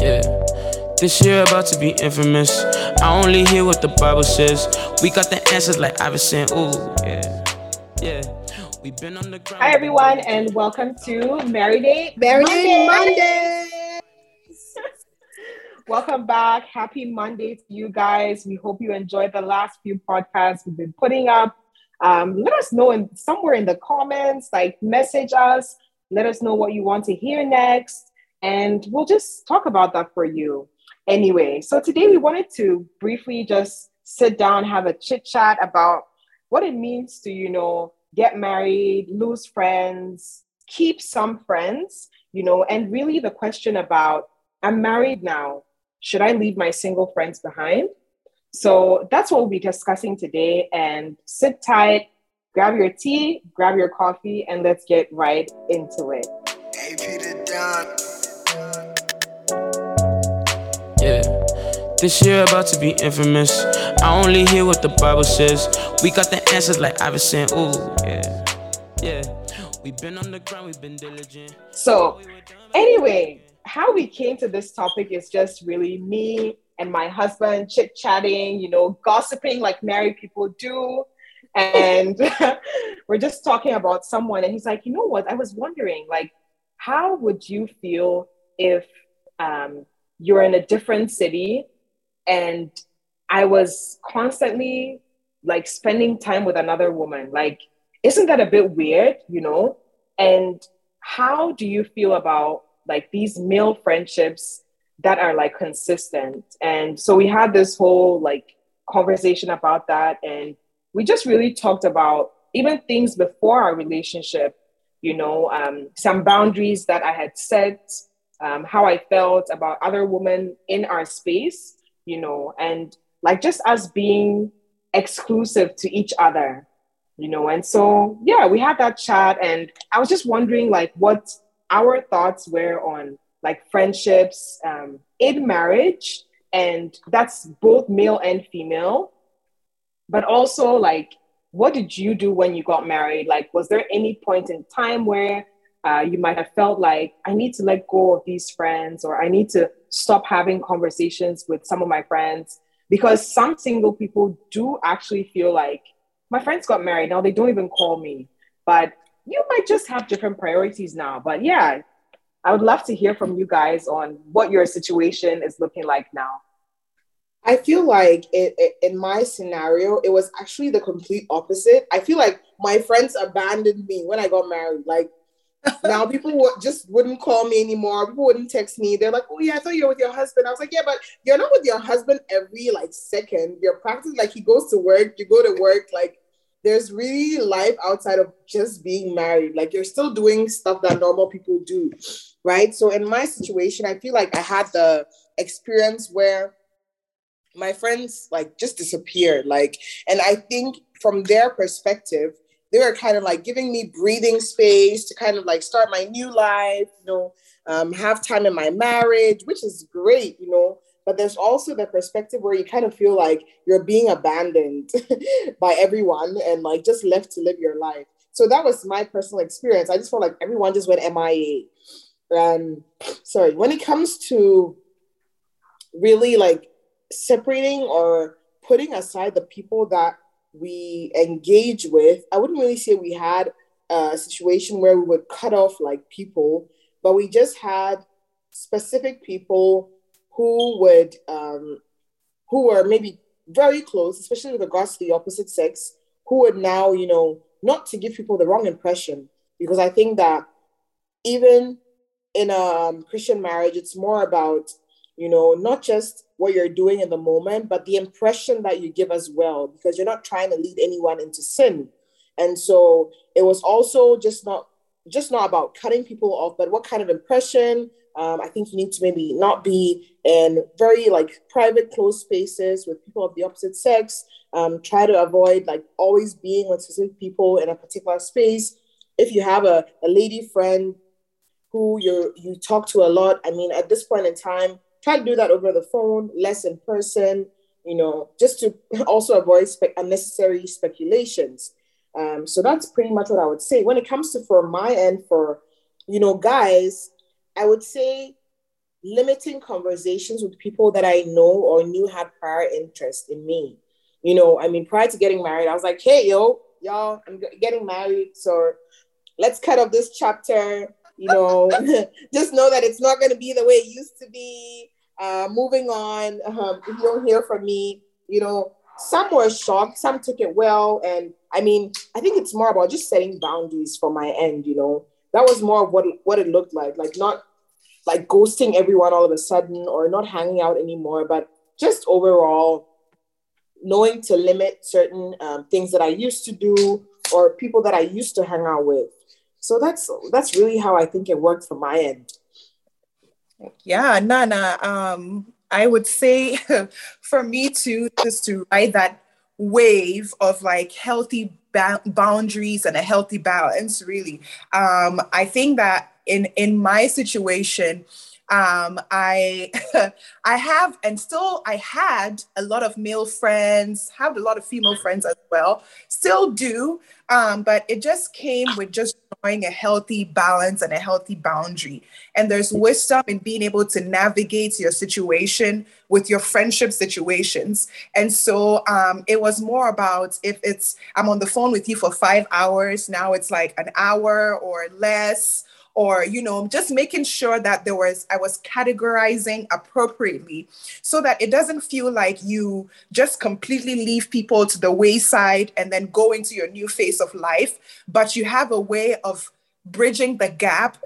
Yeah. This year about to be infamous. I only hear what the Bible says. We got the answers like Iverson. Ooh, yeah. Yeah. We've been on the ground. Hi, everyone, and welcome to Married Day Married Day Monday. Monday. Welcome back. Happy Monday to you guys. We hope you enjoyed the last few podcasts we've been putting up. Um, let us know in somewhere in the comments, like message us. Let us know what you want to hear next, and we'll just talk about that for you. Anyway, so today we wanted to briefly just sit down, have a chit chat about what it means to, you know, get married, lose friends, keep some friends, you know, and really the question about I'm married now. Should I leave my single friends behind? So that's what we'll be discussing today. And sit tight, grab your tea, grab your coffee, and let's get right into it. Hey, Peter Don. Yeah. This year about to be infamous. I only hear what the Bible says. We got the answers like i Iverson. Ooh, yeah. Yeah. We've been on the ground, we've been diligent. So, anyway, how we came to this topic is just really me and my husband chit chatting, you know, gossiping like married people do. And we're just talking about someone. And he's like, you know what? I was wondering, like, how would you feel if um, you're in a different city and I was constantly like spending time with another woman? Like, isn't that a bit weird, you know? And how do you feel about like these male friendships that are like consistent? And so we had this whole like conversation about that. And we just really talked about even things before our relationship, you know, um, some boundaries that I had set, um, how I felt about other women in our space, you know, and like just us being exclusive to each other, you know. And so, yeah, we had that chat, and I was just wondering, like, what our thoughts were on like friendships um, in marriage, and that's both male and female, but also like, what did you do when you got married? Like, was there any point in time where uh, you might have felt like I need to let go of these friends, or I need to stop having conversations with some of my friends? Because some single people do actually feel like my friends got married now, they don't even call me. But you might just have different priorities now. But yeah, I would love to hear from you guys on what your situation is looking like now. I feel like it, it, in my scenario, it was actually the complete opposite. I feel like my friends abandoned me when I got married. Like now, people would, just wouldn't call me anymore. People wouldn't text me. They're like, "Oh yeah, I thought you were with your husband." I was like, "Yeah, but you're not with your husband every like second. You're practicing like he goes to work, you go to work. Like there's really life outside of just being married. Like you're still doing stuff that normal people do, right? So in my situation, I feel like I had the experience where my friends like just disappeared like and i think from their perspective they were kind of like giving me breathing space to kind of like start my new life you know um, have time in my marriage which is great you know? But there's also the perspective where you kind of feel like you're being abandoned by everyone and like just left to live your life. So that was my personal experience. I just felt like everyone just went mia and sorry when it comes to really like separating or putting aside the people that we engage with, I wouldn't really say we had a situation where we would cut off like people, but we just had specific people who would um, who were maybe very close, especially with regards to the opposite sex, who would now, you know, not to give people the wrong impression, because I think that even in a um, Christian marriage, it's more about you know, not just what you're doing in the moment, but the impression that you give as well, because you're not trying to lead anyone into sin. And so it was also just not just not about cutting people off, but what kind of impression. Um, I think you need to maybe not be in very like private, closed spaces with people of the opposite sex. Um, try to avoid like always being with specific people in a particular space. If you have a, a lady friend who you you talk to a lot, I mean, at this point in time, try to do that over the phone, less in person, you know, just to also avoid spe- unnecessary speculations. Um, so that's pretty much what I would say. When it comes to for my end, for you know, guys, I would say limiting conversations with people that I know or knew had prior interest in me. You know, I mean, prior to getting married, I was like, hey, yo, y'all, I'm getting married. So let's cut off this chapter. You know, just know that it's not going to be the way it used to be. Uh, moving on, um, if you don't hear from me, you know, some were shocked, some took it well. And I mean, I think it's more about just setting boundaries for my end, you know. That was more of what, what it looked like, like not like ghosting everyone all of a sudden or not hanging out anymore, but just overall knowing to limit certain um, things that I used to do or people that I used to hang out with. So that's that's really how I think it worked from my end. Yeah, Naana. Um, I would say for me too, just to ride that wave of like healthy ba- boundaries and a healthy balance. Really, um, I think that in in my situation, um, I I have and still I had a lot of male friends, have a lot of female friends as well, still do. Um, but it just came with just a healthy balance and a healthy boundary. And there's wisdom in being able to navigate your situation with your friendship situations. And so um, it was more about if it's, I'm on the phone with you for five hours, now it's like an hour or less or you know just making sure that there was i was categorizing appropriately so that it doesn't feel like you just completely leave people to the wayside and then go into your new phase of life but you have a way of bridging the gap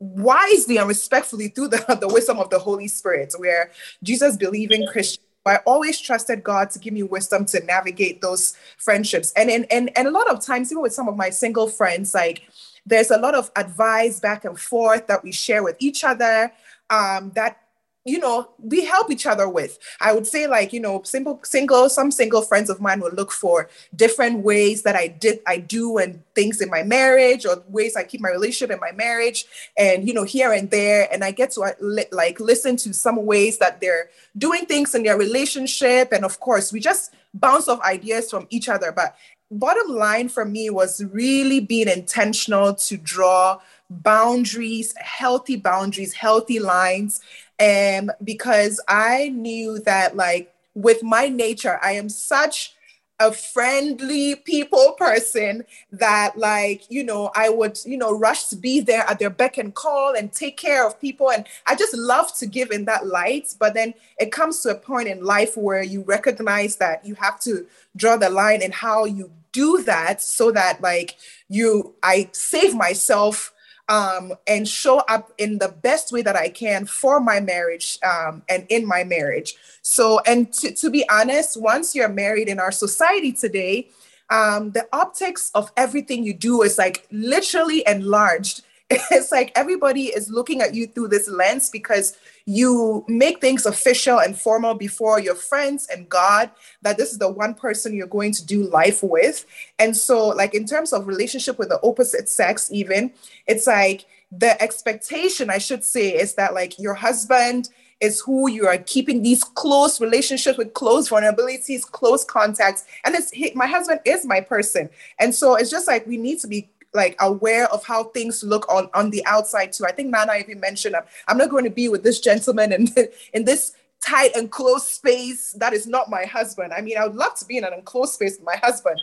wisely and respectfully through the, the wisdom of the holy spirit where jesus believing christian I always trusted God to give me wisdom to navigate those friendships. And, and and and a lot of times, even with some of my single friends, like there's a lot of advice back and forth that we share with each other um, that you know we help each other with. I would say like you know simple single some single friends of mine will look for different ways that i did i do and things in my marriage or ways i keep my relationship in my marriage and you know here and there. And i get to uh, like listen to some ways that they're doing things in their relationship. And of course we just bounce off ideas from each other. But bottom line for me was really being intentional to draw boundaries, healthy boundaries, healthy lines. And because I knew that, like, with my nature, I am such a friendly people person that like you know i would you know rush to be there at their beck and call and take care of people and i just love to give in that light but then it comes to a point in life where you recognize that you have to draw the line in how you do that so that like you i save myself um, and show up in the best way that I can for my marriage um, and in my marriage. So, and to, to be honest, once you're married in our society today, um, the optics of everything you do is like literally enlarged. It's like everybody is looking at you through this lens because you make things official and formal before your friends and God that this is the one person you're going to do life with. And so, like, in terms of relationship with the opposite sex, even, it's like the expectation, I should say, is that like your husband is who you are keeping these close relationships with close vulnerabilities, close contacts. And it's my husband is my person. And so it's just like we need to be like aware of how things look on on the outside too. I think Naana even mentioned I'm, I'm not going to be with this gentleman in in this tight and close space that is not my husband. I mean, I would love to be in an enclosed space with my husband.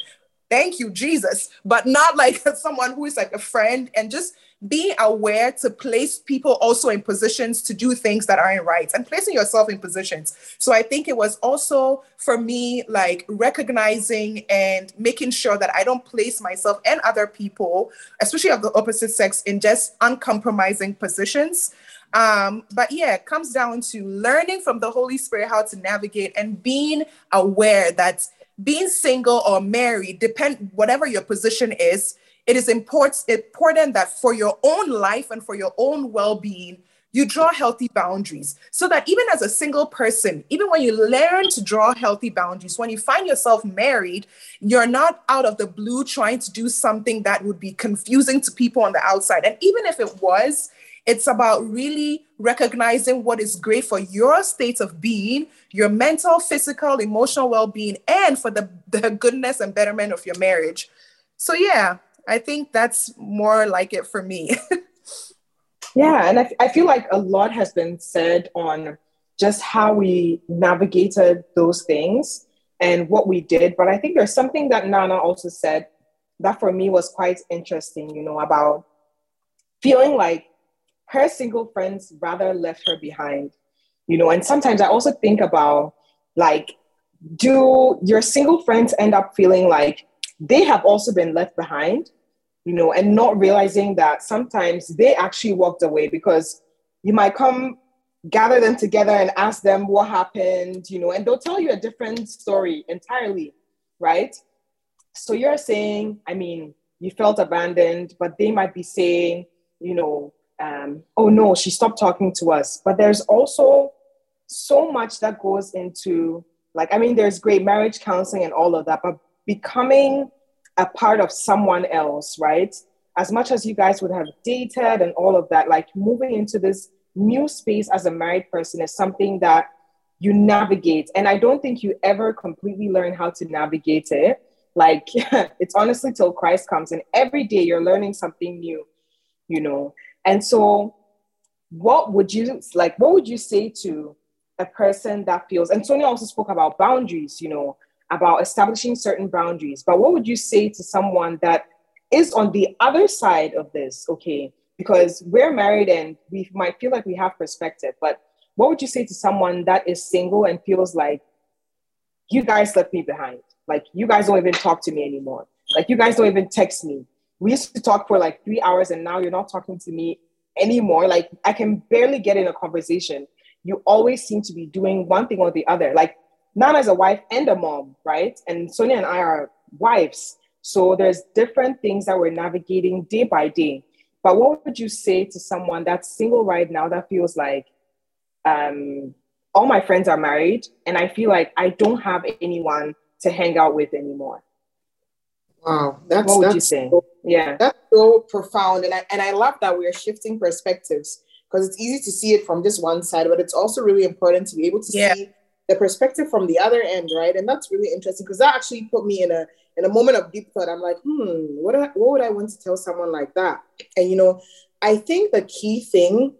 Thank you, Jesus, but not like someone who is like a friend and just being aware to place people also in positions to do things that aren't right and placing yourself in positions. So I think it was also for me like recognizing and making sure that I don't place myself and other people, especially of the opposite sex, in just uncompromising positions. Um, but yeah, it comes down to learning from the Holy Spirit how to navigate and being aware that being single or married, depend whatever your position is, it is important, important that for your own life and for your own well being, you draw healthy boundaries so that even as a single person, even when you learn to draw healthy boundaries, when you find yourself married, you're not out of the blue trying to do something that would be confusing to people on the outside. And even if it was, it's about really recognizing what is great for your state of being, your mental, physical, emotional well being, and for the, the goodness and betterment of your marriage. So, yeah, I think that's more like it for me. Yeah, and I, I feel like a lot has been said on just how we navigated those things and what we did. But I think there's something that Naana also said that for me was quite interesting, you know, about feeling like her single friends rather left her behind, you know. And sometimes I also think about like, do your single friends end up feeling like they have also been left behind, you know, and not realizing that sometimes they actually walked away because you might come gather them together and ask them what happened, you know, and they'll tell you a different story entirely, right? So you're saying, I mean, you felt abandoned, but they might be saying, you know, um, oh no, she stopped talking to us. But there's also so much that goes into, like, I mean, there's great marriage counseling and all of that, but becoming a part of someone else, right? As much as you guys would have dated and all of that, like moving into this new space as a married person is something that you navigate. And I don't think you ever completely learn how to navigate it. Like it's honestly till Christ comes, and every day you're learning something new, you know. And so, what would you like? What would you say to a person that feels? And Sonia also spoke about boundaries, you know, about establishing certain boundaries. But what would you say to someone that is on the other side of this? Okay, because we're married and we might feel like we have perspective, but what would you say to someone that is single and feels like you guys left me behind? Like you guys don't even talk to me anymore. Like you guys don't even text me. We used to talk for like three hours and now you're not talking to me anymore. Like I can barely get in a conversation. You always seem to be doing one thing or the other. Like Naana is a wife and a mom, right? And Sonia and I are wives. So there's different things that we're navigating day by day. But what would you say to someone that's single right now that feels like um, all my friends are married and I feel like I don't have anyone to hang out with anymore? Wow, that's what would that's you say? So, yeah, that's so profound, and I and I love that we are shifting perspectives because it's easy to see it from just one side, but it's also really important to be able to Yeah. see the perspective from the other end, right? And that's really interesting because that actually put me in a in a moment of deep thought. I'm like, hmm, what I, what would I want to tell someone like that? And you know, I think the key thing,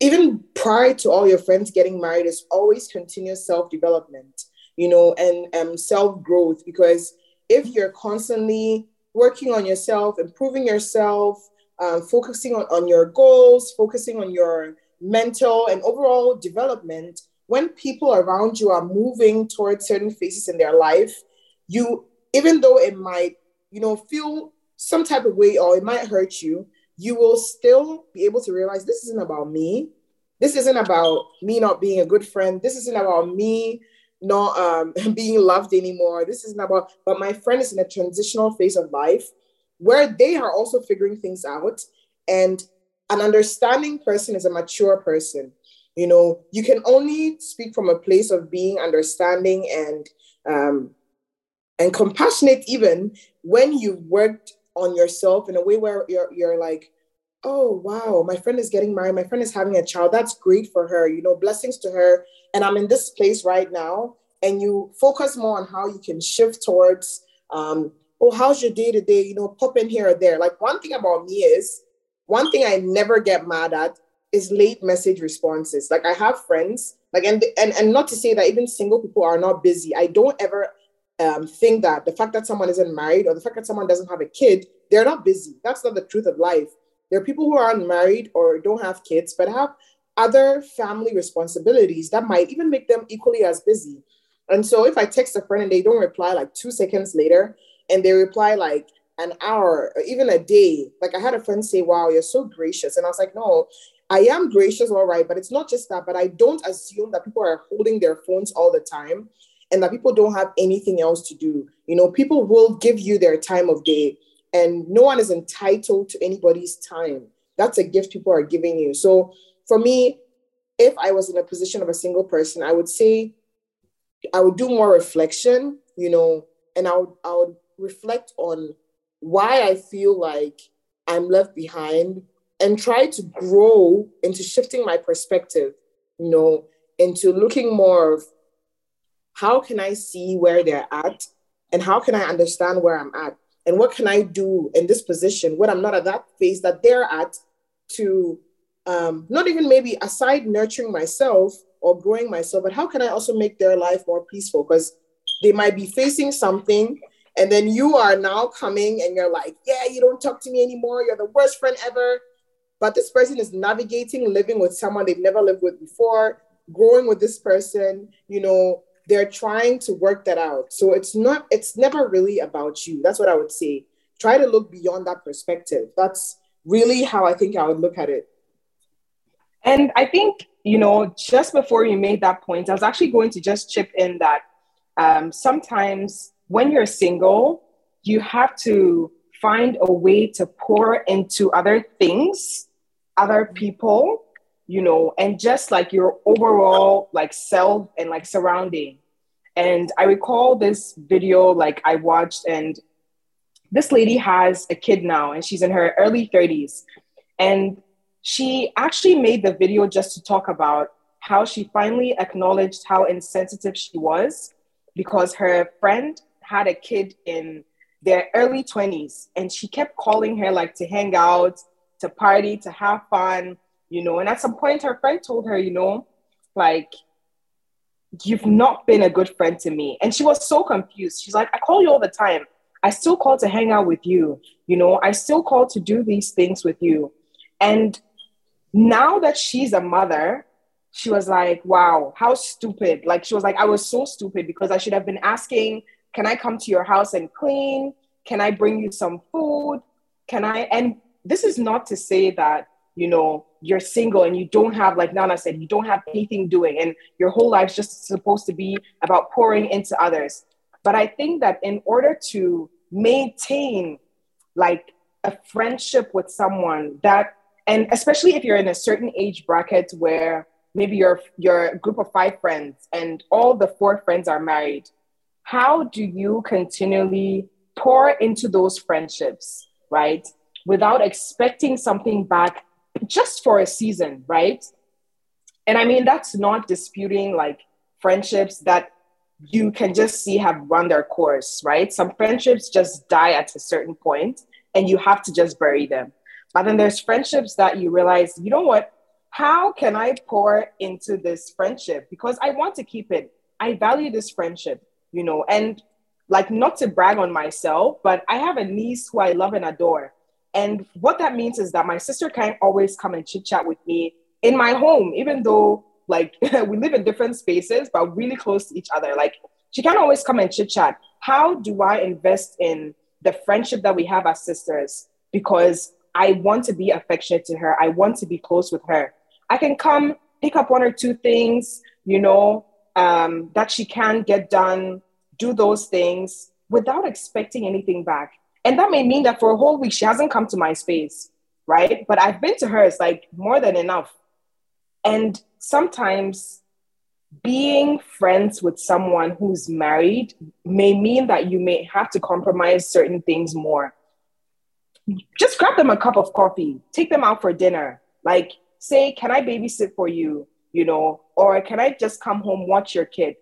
even prior to all your friends getting married, is always continuous self development, you know, and um, self growth. Because if you're constantly working on yourself, improving yourself, um, focusing on, on your goals, focusing on your mental and overall development, when people around you are moving towards certain phases in their life, you, even though it might, you know, feel some type of way or it might hurt you, you will still be able to realize this isn't about me. This isn't about me not being a good friend. This isn't about me not um, being loved anymore. This isn't about, but my friend is in a transitional phase of life where they are also figuring things out. And an understanding person is a mature person. You know, you can only speak from a place of being understanding and um, and compassionate even when you've worked on yourself in a way where you're you're like, oh wow, my friend is getting married, my friend is having a child. That's great for her, you know, blessings to her. And I'm in this place right now. And you focus more on how you can shift towards um, oh, how's your day to day? You know, pop in here or there. Like one thing about me is one thing I never get mad at is late message responses. Like I have friends, like and and and not to say that even single people are not busy. I don't ever um, think that the fact that someone isn't married or the fact that someone doesn't have a kid, they're not busy. That's not the truth of life. There are people who aren't married or don't have kids, but have other family responsibilities that might even make them equally as busy. And so if I text a friend and they don't reply like two seconds later, and they reply like an hour or even a day, like I had a friend say, Wow, you're so gracious. And I was like, No, I am gracious, all right, but it's not just that, but I don't assume that people are holding their phones all the time and that people don't have anything else to do. You know, people will give you their time of day, and no one is entitled to anybody's time. That's a gift people are giving you. So for me, if I was in a position of a single person, I would say I would do more reflection, you know, and I would I would reflect on why I feel like I'm left behind and try to grow into shifting my perspective, you know, into looking more of how can I see where they're at and how can I understand where I'm at and what can I do in this position when I'm not at that phase that they're at to um, not even maybe aside nurturing myself or growing myself, but how can I also make their life more peaceful? Because they might be facing something, and then you are now coming and you're like, yeah, you don't talk to me anymore. You're the worst friend ever. But this person is navigating living with someone they've never lived with before, growing with this person, you know, they're trying to work that out. So it's not, it's never really about you. That's what I would say. Try to look beyond that perspective. That's really how I think I would look at it. And I think, you know, just before you made that point, I was actually going to just chip in that um, sometimes when you're single, you have to find a way to pour into other things, other people, you know, and just like your overall like self and like surrounding. And I recall this video like I watched, and this lady has a kid now, and she's in her early 30s. And she actually made the video just to talk about how she finally acknowledged how insensitive she was because her friend had a kid in their early 20s and she kept calling her like to hang out to party to have fun you know and at some point her friend told her you know like you've not been a good friend to me and she was so confused she's like i call you all the time i still call to hang out with you you know i still call to do these things with you and now that she's a mother, she was like, wow, how stupid. Like, she was like, I was so stupid because I should have been asking, can I come to your house and clean? Can I bring you some food? Can I? And this is not to say that, you know, you're single and you don't have, like Naana said, you don't have anything doing and your whole life's just supposed to be about pouring into others. But I think that in order to maintain like a friendship with someone that and especially if you're in a certain age bracket where maybe you're you're group of five friends and all the four friends are married how do you continually pour into those friendships right without expecting something back just for a season right and i mean that's not disputing like friendships that you can just see have run their course right some friendships just die at a certain point and you have to just bury them but then there's friendships that you realize, you know what? How can I pour into this friendship? Because I want to keep it. I value this friendship, you know, and like not to brag on myself, but I have a niece who I love and adore. And what that means is that my sister can't always come and chit chat with me in my home, even though like we live in different spaces, but really close to each other. Like she can't always come and chit chat. How do I invest in the friendship that we have as sisters? Because I want to be affectionate to her. I want to be close with her. I can come pick up one or two things, you know, um, that she can get done, do those things without expecting anything back. And that may mean that for a whole week, she hasn't come to my space, right? But I've been to her, it's like more than enough. And sometimes being friends with someone who's married may mean that you may have to compromise certain things more just grab them a cup of coffee, take them out for dinner. Like, say, can I babysit for you? You know, or can I just come home, watch your kid?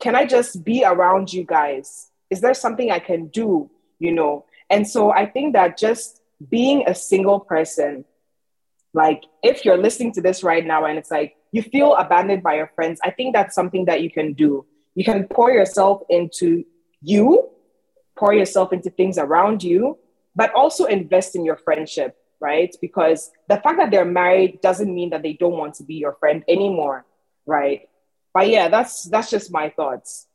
Can I just be around you guys? Is there something I can do? You know, and so I think that just being a single person, like if you're listening to this right now and it's like you feel abandoned by your friends, I think that's something that you can do. You can pour yourself into you, pour yourself into things around you, but also invest in your friendship, right? Because the fact that they're married doesn't mean that they don't want to be your friend anymore, right? But yeah, that's that's just my thoughts.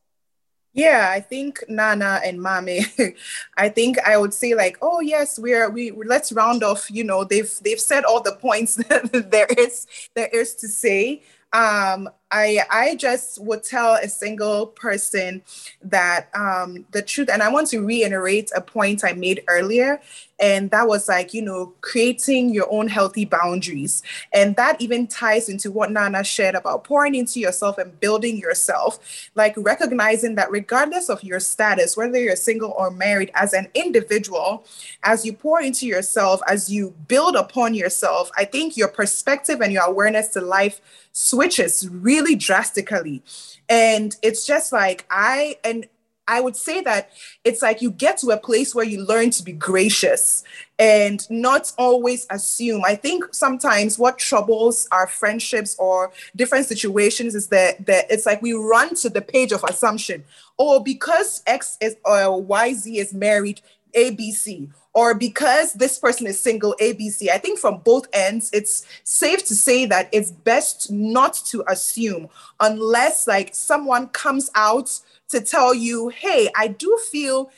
Yeah, I think Naana and Mame, I think I would say like, oh yes, we're we let's round off. You know, they've they've said all the points that there is there is to say. Um, I I just would tell a single person that um, the truth, and I want to reiterate a point I made earlier, and that was like you know creating your own healthy boundaries, and that even ties into what Naana shared about pouring into yourself and building yourself, like recognizing that regardless of your status, whether you're single or married, as an individual, as you pour into yourself, as you build upon yourself, I think your perspective and your awareness to life switches really drastically. And it's just like I, and I would say that it's like you get to a place where you learn to be gracious and not always assume. I think sometimes what troubles our friendships or different situations is that, that it's like we run to the page of assumption. Oh, because X is or YZ is married, ABC or because this person is single ABC. I think from both ends, it's safe to say that it's best not to assume unless like someone comes out to tell you, hey, I do feel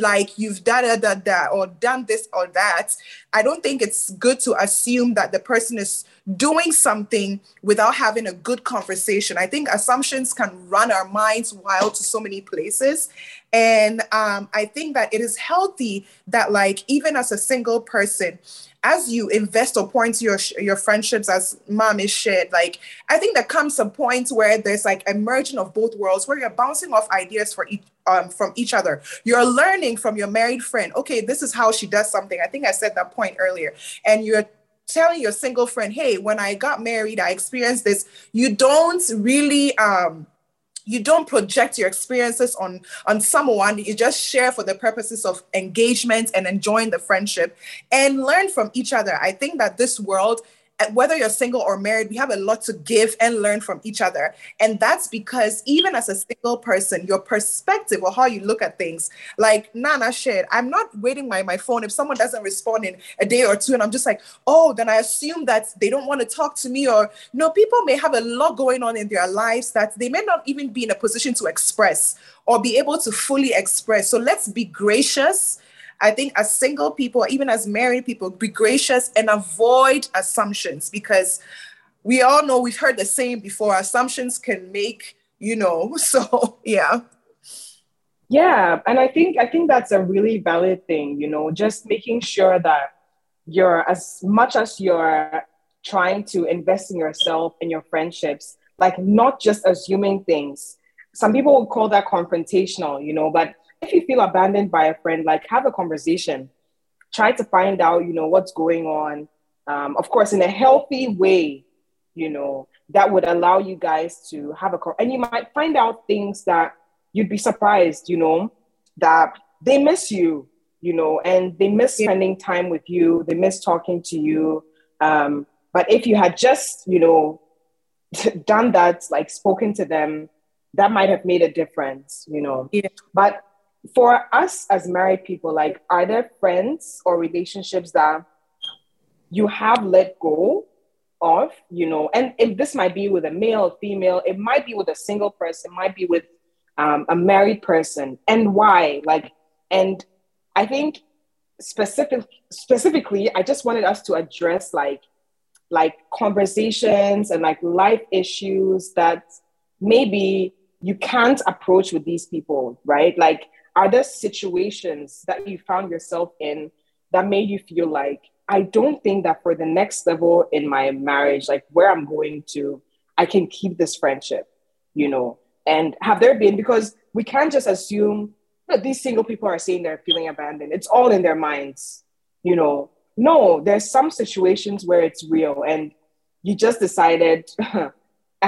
like you've da da da da or done this or that. I don't think it's good to assume that the person is doing something without having a good conversation. I think assumptions can run our minds wild to so many places. And um, I think that it is healthy that, like, even as a single person, as you invest or point to your your friendships, as mom is shared, like I think there comes a point where there's like a merging of both worlds, where you're bouncing off ideas for each um, from each other. You're learning from your married friend. Okay, this is how she does something. I think I said that point earlier, and you're telling your single friend, "Hey, when I got married, I experienced this." You don't really um you don't project your experiences on on someone you just share for the purposes of engagement and enjoying the friendship and learn from each other i think that this world whether you're single or married, we have a lot to give and learn from each other. And that's because even as a single person, your perspective or how you look at things, like Naana shared, I'm not waiting my, my phone. If someone doesn't respond in a day or two, and I'm just like, oh, then I assume that they don't want to talk to me. Or no, people may have a lot going on in their lives that they may not even be in a position to express or be able to fully express. So let's be gracious I think as single people, even as married people, be gracious and avoid assumptions because we all know we've heard the same before assumptions can make, you know, so yeah. Yeah, and I think I think that's a really valid thing, you know, just making sure that you're as much as you're trying to invest in yourself and your friendships, like not just assuming things. Some people would call that confrontational, you know, but if you feel abandoned by a friend, like have a conversation. Try to find out, you know, what's going on. Um, of course, in a healthy way, you know, that would allow you guys to have a call. and you might find out things that you'd be surprised, you know, that they miss you, you know, and they miss spending time with you, they miss talking to you. Um, but if you had just, you know, done that, like spoken to them, that might have made a difference, you know. Yeah. But for us as married people, like, are there friends or relationships that you have let go of, you know? And if this might be with a male female, it might be with a single person, might be with um, a married person, and why? Like, and I think specific specifically, I just wanted us to address like like conversations and like life issues that maybe you can't approach with these people, right? Like are there situations that you found yourself in that made you feel like I don't think that for the next level in my marriage, like where I'm going to, I can keep this friendship, you know? And have there been, because we can't just assume that these single people are saying they're feeling abandoned. It's all in their minds, you know? No, there's some situations where it's real and you just decided, I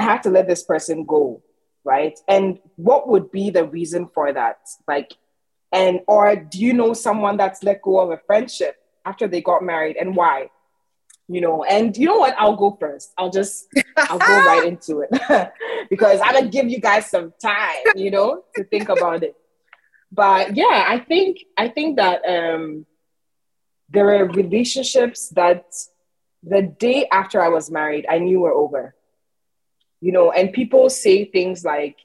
have to let this person go right? And what would be the reason for that? Like, and or do you know someone that's let go of a friendship after they got married and why? You know, and you know what? I'll go first. I'll just I'll go right into it because I'm gonna give you guys some time, you know, to think about it. But yeah, I think I think that um there are relationships that the day after I was married, I knew were over you know, and people say things like,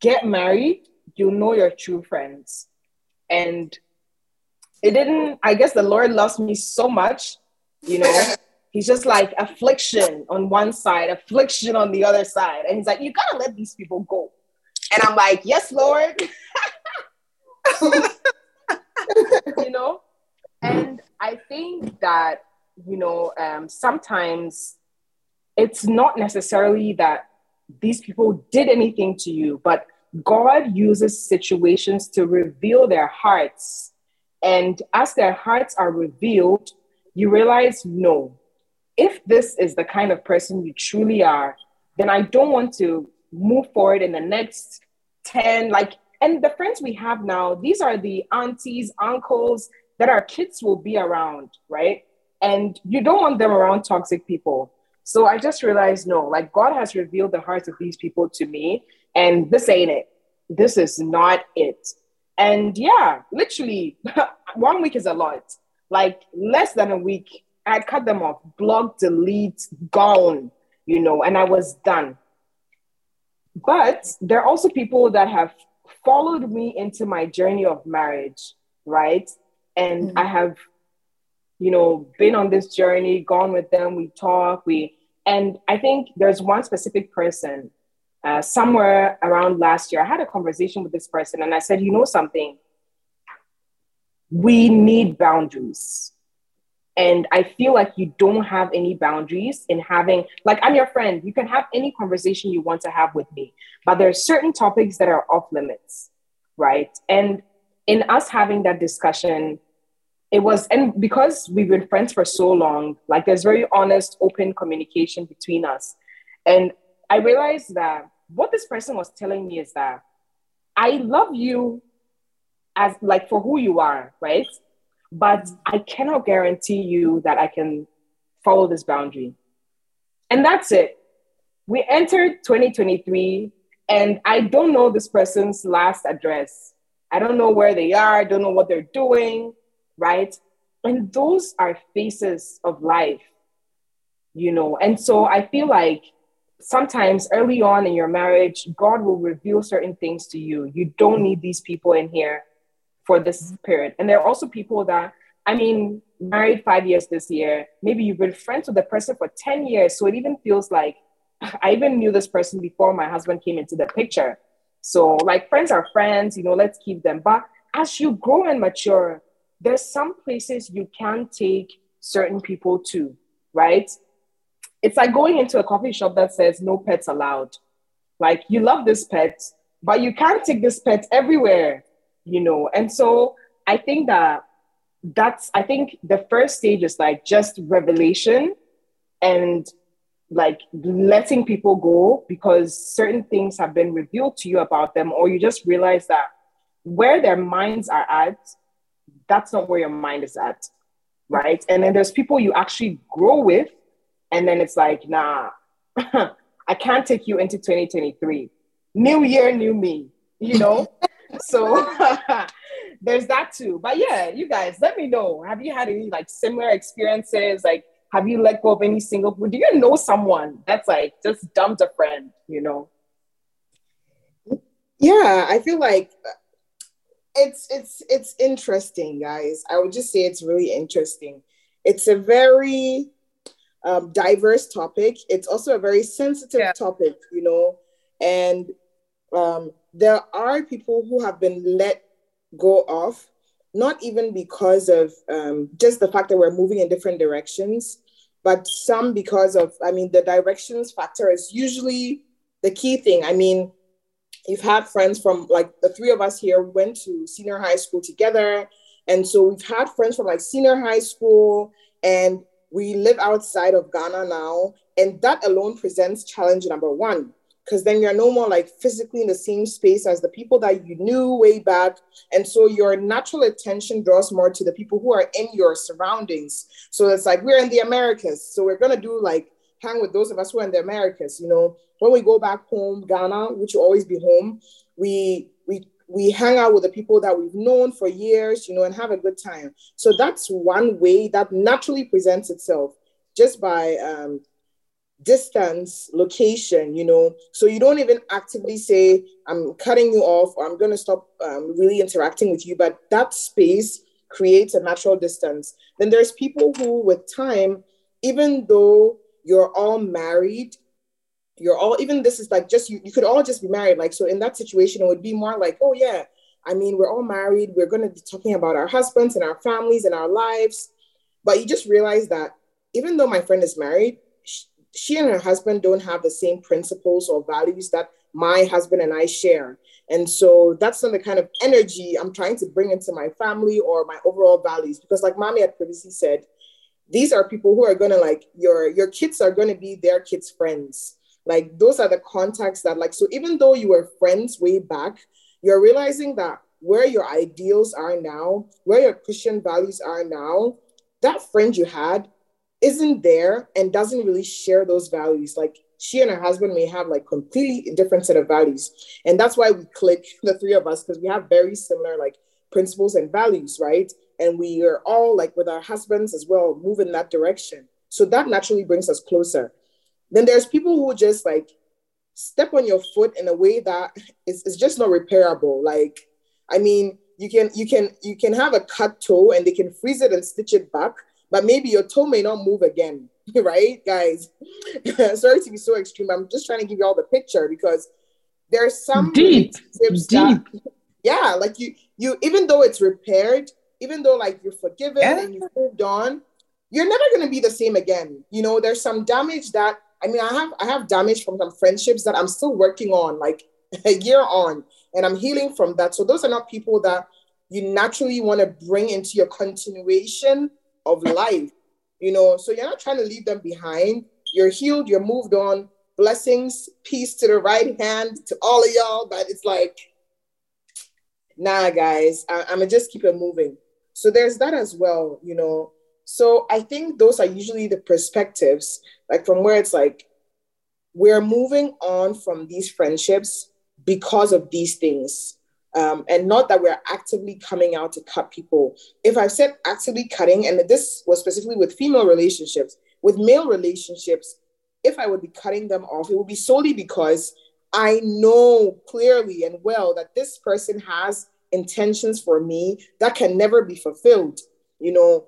get married, you'll know your true friends. And it didn't, I guess the Lord loves me so much, you know. He's just like affliction on one side, affliction on the other side. And he's like, you gotta let these people go. And I'm like, yes, Lord. you know? And I think that, you know, um, sometimes it's not necessarily that these people did anything to you, but God uses situations to reveal their hearts. And as their hearts are revealed, you realize no, if this is the kind of person you truly are, then I don't want to move forward in the next 10. Like and the friends we have now, these are the aunties, uncles that our kids will be around, right? And you don't want them around toxic people. So I just realized no, like God has revealed the hearts of these people to me, and this ain't it. This is not it. And yeah, literally, one week is a lot. Like less than a week, I cut them off, block, delete, gone, you know, and I was done. But there are also people that have followed me into my journey of marriage, right? And mm-hmm. I have, you know, been on this journey, gone with them, we talk, we, and I think there's one specific person uh, somewhere around last year. I had a conversation with this person and I said, you know something? We need boundaries. And I feel like you don't have any boundaries in having, like, I'm your friend. You can have any conversation you want to have with me, but there are certain topics that are off limits, right? And in us having that discussion, it was and because we've been friends for so long like there's very honest open communication between us. And i realized that what this person was telling me is that i love you as like for who you are right? But i cannot guarantee you that i can follow this boundary. And that's it. We entered 2023 and i don't know this person's last address. I don't know where they are i don't know what they're doing right? And those are phases of life, you know. And so I feel like sometimes early on in your marriage, God will reveal certain things to you. You don't need these people in here for this mm-hmm. period. And there are also people that, I mean, married five years this year, maybe you've been friends with the person for 10 years. So it even feels like I even knew this person before my husband came into the picture. So, like, friends are friends, you know, let's keep them. But as you grow and mature, there's some places you can take certain people to, right? It's like going into a coffee shop that says no pets allowed. Like you love this pet, but you can't take this pet everywhere, you know? And so I think that that's, I think the first stage is like just revelation and like letting people go because certain things have been revealed to you about them, or you just realize that where their minds are at that's not where your mind is at. Right. And then there's people you actually grow with. And then it's like, nah, I can't take you into 2023. New year, new me, you know? so there's that too. But yeah, you guys, let me know. Have you had any like similar experiences? Like, have you let go of any single? Do you know someone that's like just dumped a friend, you know? Yeah, I feel like it's it's it's interesting, guys. I would just say it's really interesting. It's a very um, diverse topic. It's also a very sensitive yeah. topic, you know. And um, there are people who have been let go of, not even because of um, just the fact that we're moving in different directions, but some because of, I mean, the directions factor is usually the key thing. I mean, you've had friends from like the three of us here went to senior high school together. And so we've had friends from like senior high school and we live outside of Ghana now. And that alone presents challenge number one, because then you're no more like physically in the same space as the people that you knew way back. And so your natural attention draws more to the people who are in your surroundings. So it's like we're in the Americas. So we're going to do like hang with those of us who are in the Americas. You know, when we go back home, Ghana, which will always be home, we we we hang out with the people that we've known for years, you know, and have a good time. So that's one way that naturally presents itself just by um, distance, location, you know. So you don't even actively say, I'm cutting you off or I'm going to stop um, really interacting with you, but that space creates a natural distance. Then there's people who, with time, even though you're all married you're all even this is like just you, you could all just be married. Like so in that situation it would be more like oh yeah i mean we're all married. We're going to be talking about our husbands and our families and our lives. But you just realize that even though my friend is married she, she and her husband don't have the same principles or values that my husband and i share. And so that's not the kind of energy i'm trying to bring into my family or my overall values. Because like mommy had previously said these are people who are going to like your your kids are going to be their kids friends like those are the contacts that like so even though you were friends way back you're realizing that where your ideals are now, where your Christian values are now, that friend you had isn't there and doesn't really share those values. Like she and her husband may have like completely different set of values. And that's why we click the three of us because we have very similar like principles and values, right? And we are all like with our husbands as well, move in that direction. So that naturally brings us closer. Then there's people who just like step on your foot in a way that is, is just not repairable. Like, I mean, you can you can you can have a cut toe and they can freeze it and stitch it back, but maybe your toe may not move again, right, guys? Sorry to be so extreme. I'm just trying to give you all the picture because there's some deep, deep. That, yeah, like you you even though it's repaired, even though like you're forgiven yeah. and you've moved on, you're never gonna be the same again. You know, there's some damage that I mean, I have I have damage from some friendships that I'm still working on, like a year on, and I'm healing from that. So those are not people that you naturally want to bring into your continuation of life, you know. So you're not trying to leave them behind. You're healed, you're moved on. Blessings, peace to the right hand to all of y'all, but it's like, nah, guys, I, I'm gonna just keep it moving. So there's that as well, you know. So I think those are usually the perspectives, like from where it's like, we're moving on from these friendships because of these things. Um, and not that we're actively coming out to cut people. If I said actively cutting, and this was specifically with female relationships, with male relationships, if I would be cutting them off, it would be solely because I know clearly and well that this person has intentions for me that can never be fulfilled. You know,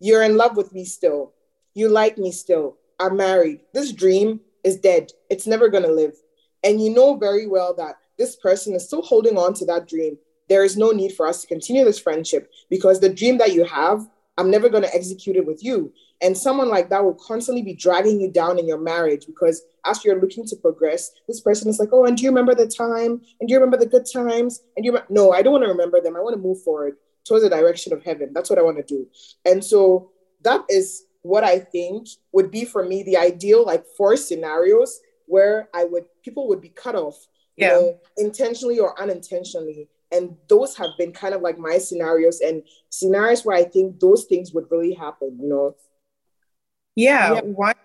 you're in love with me still. You like me still. I'm married. This dream is dead. It's never going to live. And you know very well that this person is still holding on to that dream. There is no need for us to continue this friendship because the dream that you have, I'm never going to execute it with you. And someone like that will constantly be dragging you down in your marriage because as you're looking to progress, this person is like, oh, and do you remember the time? And do you remember the good times? And you, no, I don't want to remember them. I want to move forward towards the direction of heaven. That's what I want to do. And so that is what I think would be for me the ideal, like four scenarios where I would people would be cut off, yeah. you know, intentionally or unintentionally. And those have been kind of like my scenarios and scenarios where I think those things would really happen, you know. Yeah, yeah. one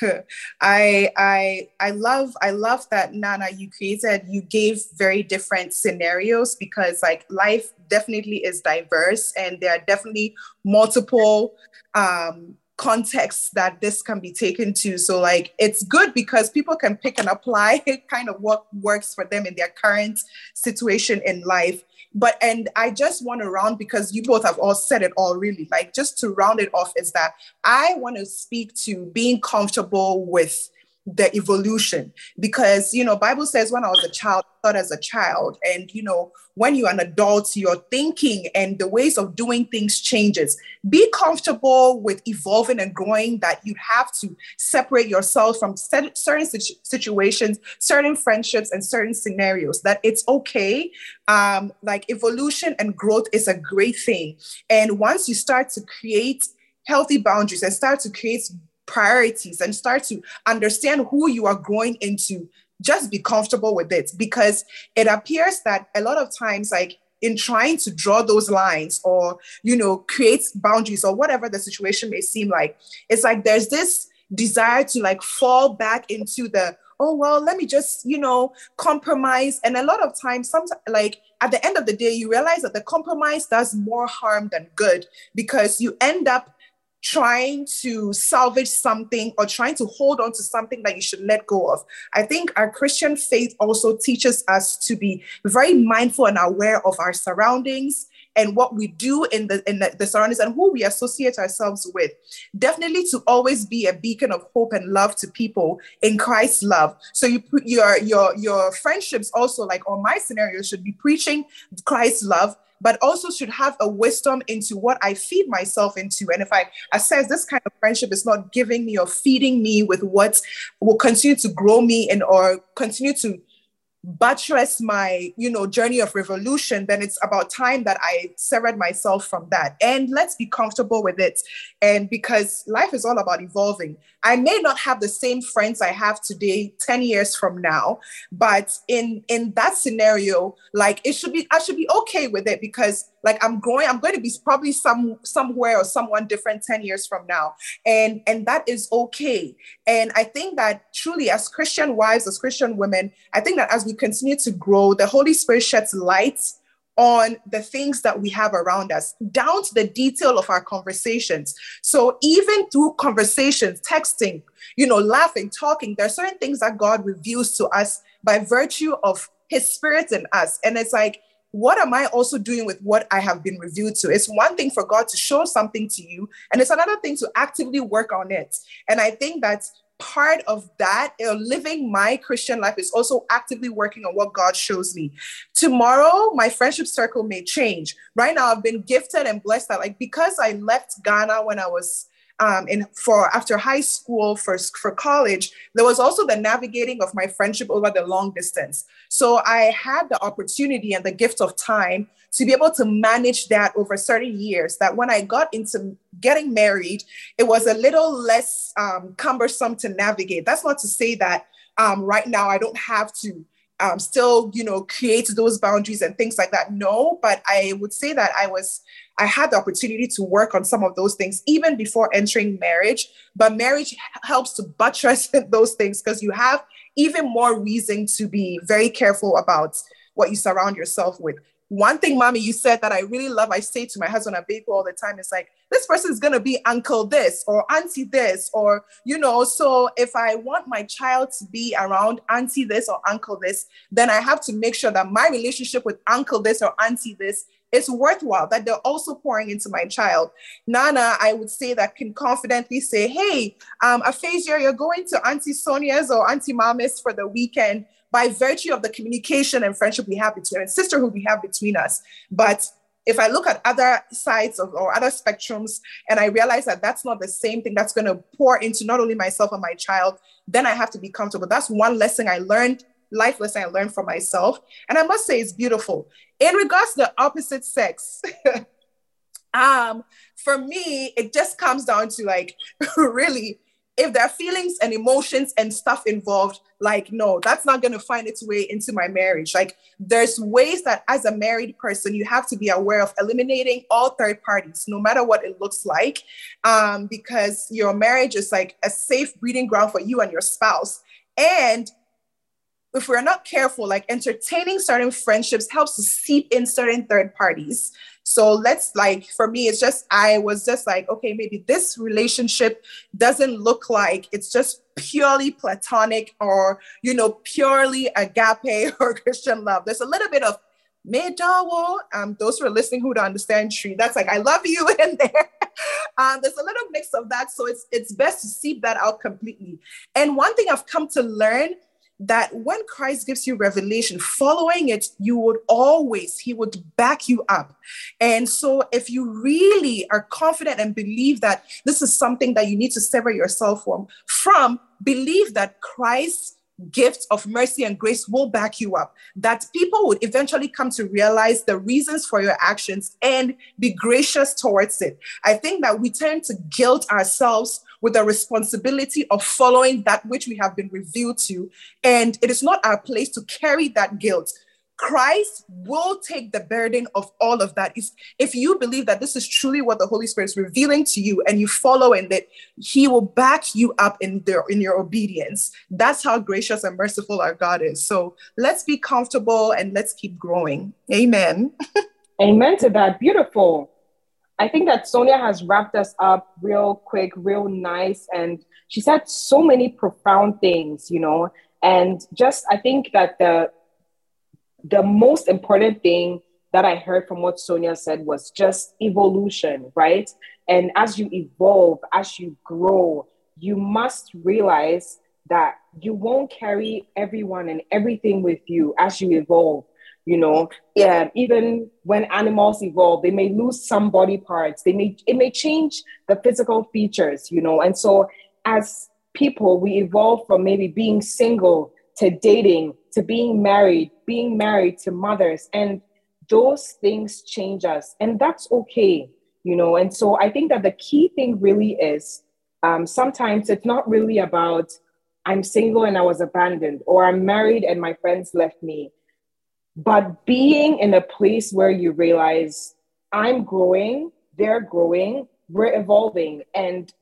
I I I love I love that Naana you created you gave very different scenarios because like life definitely is diverse and there are definitely multiple um contexts that this can be taken to. So, like, it's good because people can pick and apply kind of what works for them in their current situation in life. But, and I just want to round because you both have all said it all really. Like, just to round it off, is that I want to speak to being comfortable with the evolution. Because you know bible says when i was a child thought as a child. And you know when you're an adult your thinking and the ways of doing things changes. Be comfortable with evolving and growing that you have to separate yourself from certain situations certain friendships and certain scenarios that it's okay. Um, like evolution and growth is a great thing. And once you start to create healthy boundaries and start to create priorities and start to understand who you are growing into, just be comfortable with it because it appears that a lot of times, like in trying to draw those lines or, you know, create boundaries or whatever the situation may seem like, it's like there's this desire to like fall back into the, oh, well, let me just, you know, compromise. And a lot of times, sometimes, like at the end of the day, you realize that the compromise does more harm than good because you end up trying to salvage something or trying to hold on to something that you should let go of. I think our Christian faith also teaches us to be very mindful and aware of our surroundings and what we do in the in the, the, surroundings and who we associate ourselves with. Definitely to always be a beacon of hope and love to people in Christ's love. So you put your your your friendships also like on my scenario should be preaching Christ's love but also should have a wisdom into what I feed myself into. And if I assess this kind of friendship is not giving me or feeding me with what will continue to grow me and or continue to buttress my you know journey of revolution then it's about time that i severed myself from that. And let's be comfortable with it. And because life is all about evolving. I may not have the same friends i have today 10 years from now but in in that scenario like it should be i should be okay with it because like i'm growing i'm going to be probably some somewhere or someone different 10 years from now. And and that is okay. And i think that truly as christian wives as christian women i think that as we continue to grow the holy spirit sheds light on the things that we have around us, down to the detail of our conversations. So even through conversations, texting, you know, laughing, talking, there are certain things that God reveals to us by virtue of his spirit in us. And it's like, what am I also doing with what I have been revealed to? It's one thing for God to show something to you, and it's another thing to actively work on it. And I think that part of that, uh, living my Christian life, is also actively working on what God shows me. Tomorrow, my friendship circle may change. Right now, I've been gifted and blessed that, like, because I left Ghana when I was um, in for after high school for, for college, there was also the navigating of my friendship over the long distance. So I had the opportunity and the gift of time to be able to manage that over certain years. That when I got into getting married, it was a little less um, cumbersome to navigate. That's not to say that um, right now I don't have to um, still, you know, create those boundaries and things like that. No, but I would say that I was, I had the opportunity to work on some of those things even before entering marriage. But marriage helps to buttress those things because you have even more reason to be very careful about what you surround yourself with one thing, mommy, you said that I really love, I say to my husband and baby all the time, it's like, this person is going to be uncle this or auntie this, or, you know, so if I want my child to be around auntie this or uncle this, then I have to make sure that my relationship with uncle this or auntie this is worthwhile, that they're also pouring into my child. Naana, I would say that can confidently say, hey, um, Aphasia, you're going to Auntie Sonia's or Auntie Mama's for the weekend by virtue of the communication and friendship we have between and sisterhood we have between us. But if I look at other sides of or other spectrums and I realize that that's not the same thing that's going to pour into not only myself and my child, then I have to be comfortable. That's one lesson I learned, life lesson I learned from myself. And I must say it's beautiful. In regards to the opposite sex, um, for me, it just comes down to like really if there are feelings and emotions and stuff involved, like, no, that's not going to find its way into my marriage. Like, there's ways that as a married person, you have to be aware of eliminating all third parties, no matter what it looks like, um, because your marriage is like a safe breeding ground for you and your spouse. And if we're not careful, like entertaining certain friendships helps to seep in certain third parties. So let's like, for me, it's just, I was just like, okay, maybe this relationship doesn't look like it's just purely platonic or, you know, purely agape or Christian love. There's a little bit of Medawo. Um, those who are listening who don't understand Twi, that's like I love you in there. um, there's a little mix of that, so it's it's best to seep that out completely. And one thing I've come to learn that when Christ gives you revelation, following it, you would always, he would back you up. And so, if you really are confident and believe that this is something that you need to sever yourself from, from believe that Christ's gift of mercy and grace will back you up. That people would eventually come to realize the reasons for your actions and be gracious towards it. I think that we tend to guilt ourselves with the responsibility of following that which we have been revealed to. And it is not our place to carry that guilt. Christ will take the burden of all of that. If if you believe that this is truly what the Holy Spirit is revealing to you and you follow in it, He will back you up in their in your obedience. That's how gracious and merciful our God is. So let's be comfortable and let's keep growing. Amen. Amen to that. Beautiful. I think that Sonia has wrapped us up real quick, real nice. And she said so many profound things, you know. And just, I think that the the most important thing that I heard from what Sonia said was just evolution, right? And as you evolve, as you grow, you must realize that you won't carry everyone and everything with you as you evolve. You know, yeah, even when animals evolve, they may lose some body parts. They may it may change the physical features, you know. And so as people, we evolve from maybe being single to dating to being married, being married to mothers. And those things change us. And that's okay, you know. And so I think that the key thing really is um, sometimes it's not really about I'm single and I was abandoned, or I'm married and my friends left me. But being in a place where you realize I'm growing, they're growing, we're evolving, and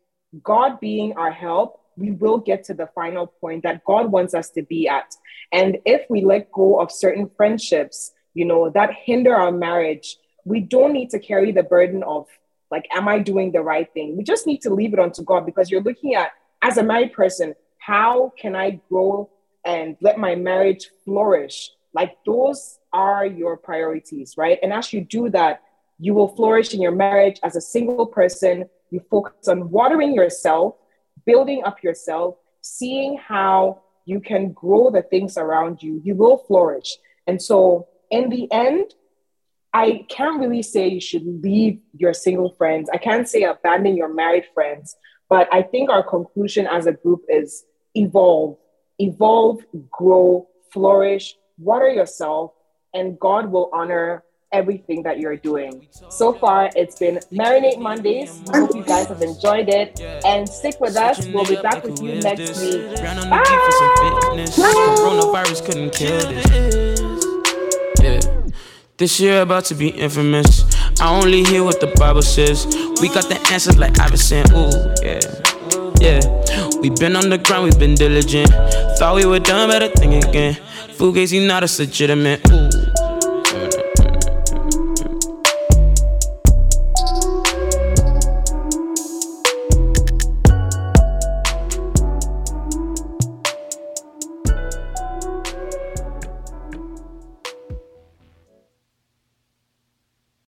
God being our help, we will get to the final point that God wants us to be at. And if we let go of certain friendships, you know, that hinder our marriage, we don't need to carry the burden of, like, am I doing the right thing? We just need to leave it onto God because you're looking at, as a married person, how can I grow and let my marriage flourish? Like, those are your priorities, right? And as you do that, you will flourish in your marriage as a single person. You focus on watering yourself, building up yourself, seeing how you can grow the things around you. You will flourish. And so, in the end, I can't really say you should leave your single friends. I can't say abandon your married friends. But I think our conclusion as a group is evolve, evolve, grow, flourish, water yourself, and God will honor everything that you're doing. So far, it's been Marinate Mondays. I hope you guys have enjoyed it. And stick with us. We'll be back with you next week. Bye. This. This year about to be infamous. I only hear what the Bible says. We got the answers like Iverson. Ooh, yeah. Yeah. We been on the grind, we've been diligent. Thought we were done, better think again. Fugazi not a legitimate. Ooh.